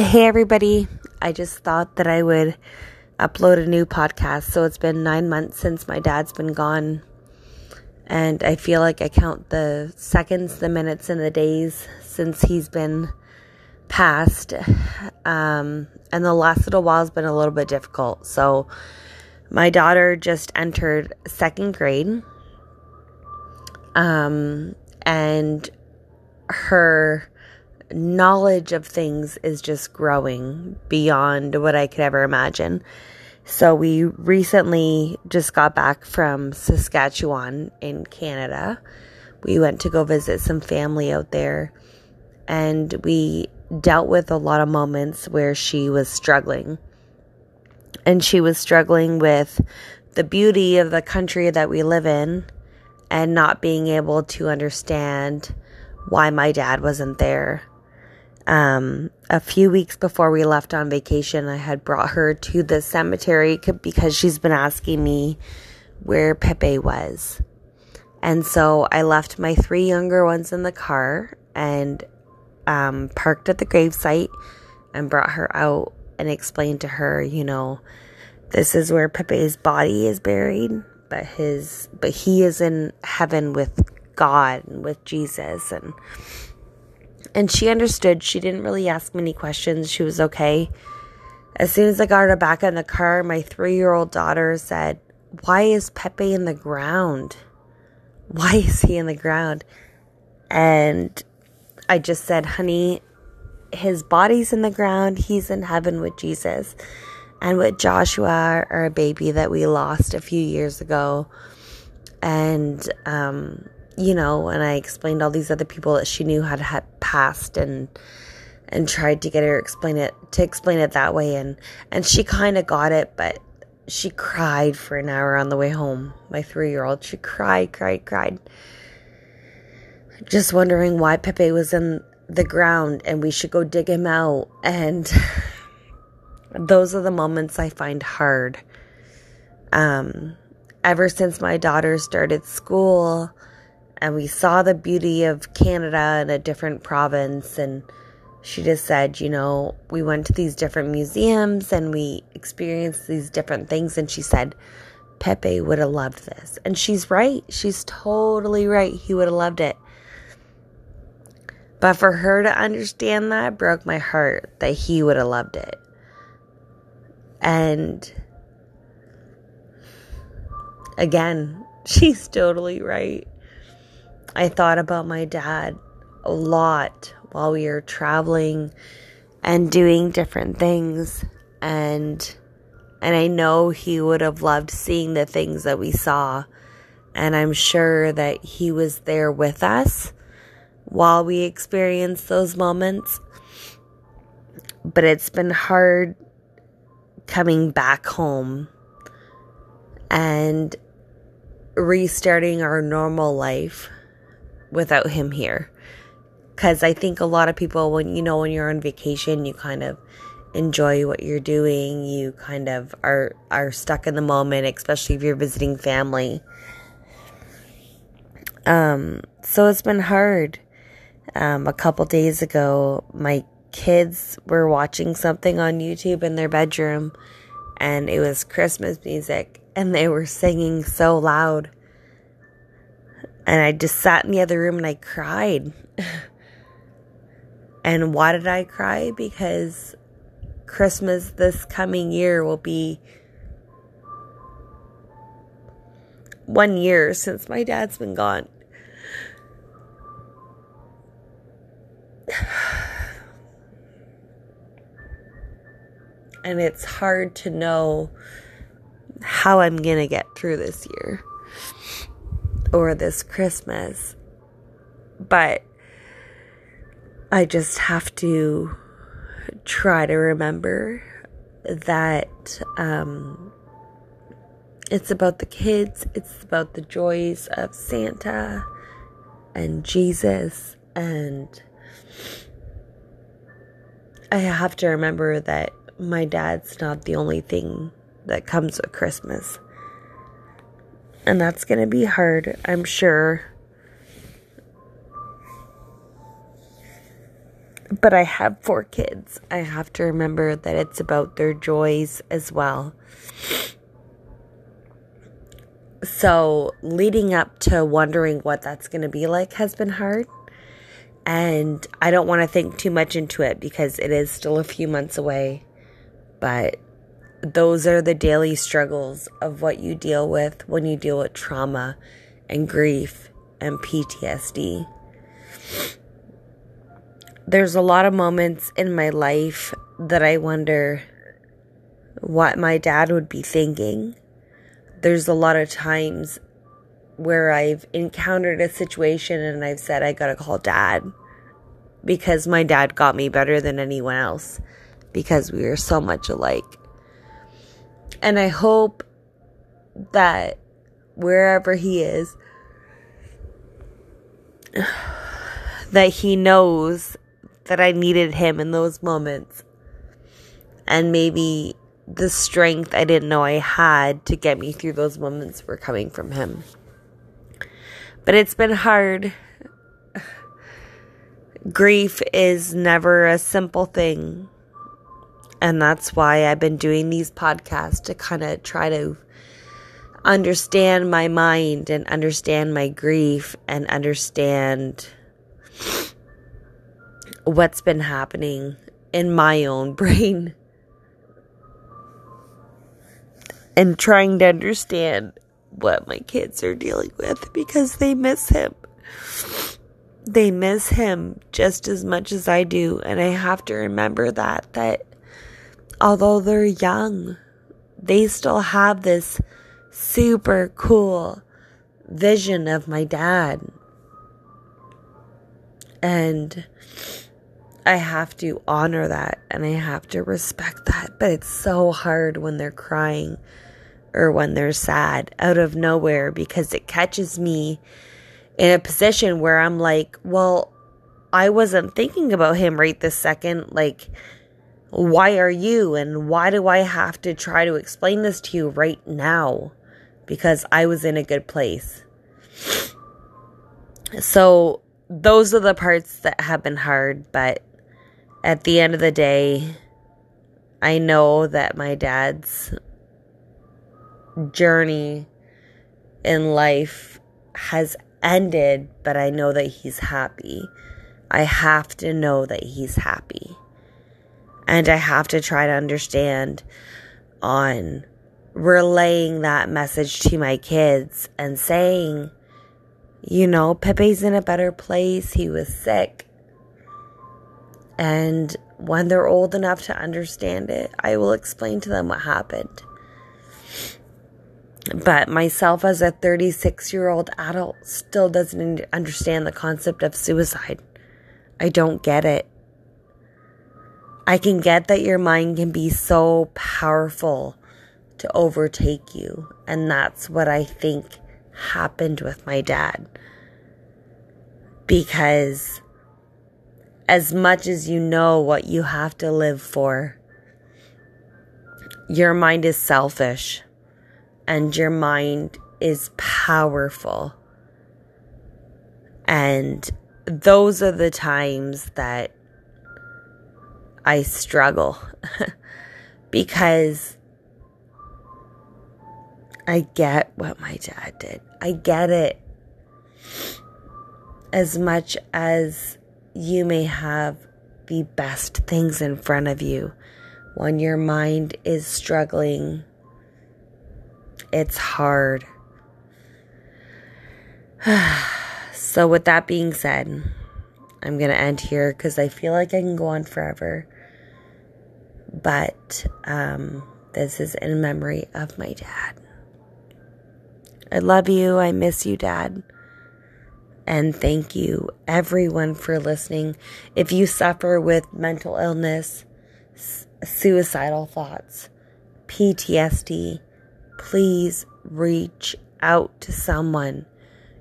Hey, everybody. I just thought that I would upload a new podcast. So it's been nine months since my dad's been gone. And I feel like I count the seconds, the minutes, and the days since he's been passed. Um, and the last little while has been a little bit difficult. So my daughter just entered second grade. Um, and her knowledge of things is just growing beyond what I could ever imagine. So we recently just got back from Saskatchewan in Canada. We went to go visit some family out there and we dealt with a lot of moments where she was struggling. And she was struggling with the beauty of the country that we live in and not being able to understand why my dad wasn't there um, a few weeks before we left on vacation, I had brought her to the cemetery because she's been asking me where Pepe was. And so I left my three younger ones in the car and um, parked at the gravesite and brought her out and explained to her, you know, this is where Pepe's body is buried, but his but he is in heaven with God and with Jesus and and she understood. She didn't really ask many questions. She was okay. As soon as I got her back in the car, my three year old daughter said, Why is Pepe in the ground? Why is he in the ground? And I just said, Honey, his body's in the ground. He's in heaven with Jesus. And with Joshua, our baby that we lost a few years ago. And, um, you know, and I explained all these other people that she knew had had passed and and tried to get her to explain it to explain it that way and and she kind of got it, but she cried for an hour on the way home. My 3-year-old, she cried, cried, cried. Just wondering why Pepe was in the ground and we should go dig him out and those are the moments I find hard. Um ever since my daughter started school, and we saw the beauty of Canada in a different province. And she just said, you know, we went to these different museums and we experienced these different things. And she said, Pepe would have loved this. And she's right. She's totally right. He would have loved it. But for her to understand that broke my heart that he would have loved it. And again, she's totally right. I thought about my dad a lot while we were traveling and doing different things and and I know he would have loved seeing the things that we saw and I'm sure that he was there with us while we experienced those moments. But it's been hard coming back home and restarting our normal life without him here. Because I think a lot of people, when you know, when you're on vacation, you kind of enjoy what you're doing. You kind of are are stuck in the moment, especially if you're visiting family. Um, so it's been hard. Um, a couple days ago, my kids were watching something on YouTube in their bedroom, and it was Christmas music, and they were singing so loud. And I just sat in the other room and I cried. and why did I cry? Because Christmas this coming year will be one year since my dad's been gone. and it's hard to know how I'm going to get through this year or this Christmas. But I just have to try to remember that um, it's about the kids, it's about the joys of Santa and Jesus, and I have to remember that my dad's not the only thing that comes with Christmas. And that's going to be hard, I'm sure. But I have four kids. I have to remember that it's about their joys as well. So, leading up to wondering what that's going to be like has been hard. And I don't want to think too much into it because it is still a few months away. But those are the daily struggles of what you deal with when you deal with trauma and grief and PTSD. There's a lot of moments in my life that I wonder what my dad would be thinking. There's a lot of times where I've encountered a situation and I've said, I gotta call dad because my dad got me better than anyone else because we are so much alike. And I hope that wherever he is, that he knows that I needed him in those moments. And maybe the strength I didn't know I had to get me through those moments were coming from him. But it's been hard. Grief is never a simple thing. And that's why I've been doing these podcasts to kind of try to understand my mind and understand my grief and understand what's been happening in my own brain and trying to understand what my kids are dealing with because they miss him. They miss him just as much as I do and I have to remember that that although they're young, they still have this super cool vision of my dad. And I have to honor that and I have to respect that. But it's so hard when they're crying or when they're sad out of nowhere because it catches me in a position where I'm like, well, I wasn't thinking about him right this second. Like, why are you and why do I have to try to explain this to you right now? Because I was in a good place. So, those are the parts that have been hard, but at the end of the day, I know that my dad's journey in life has ended, but I know that he's happy. I have to know that he's happy. And I have to try to understand on relaying that message to my kids and saying, you know, Pepe's in a better place. He was sick. And when they're old enough to understand it, I will explain to them what happened. But myself, as a 36 year old adult, still doesn't understand the concept of suicide. I don't get it. I can get that your mind can be so powerful to overtake you. And that's what I think happened with my dad. Because as much as you know what you have to live for, your mind is selfish and your mind is powerful. And those are the times that I struggle because I get what my dad did. I get it. As much as you may have the best things in front of you, when your mind is struggling, it's hard. so, with that being said, I'm going to end here because I feel like I can go on forever. But um, this is in memory of my dad. I love you. I miss you, Dad. And thank you, everyone, for listening. If you suffer with mental illness, suicidal thoughts, PTSD, please reach out to someone.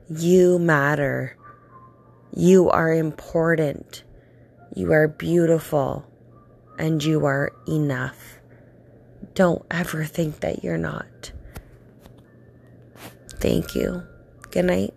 You matter. You are important. You are beautiful. And you are enough. Don't ever think that you're not. Thank you. Good night.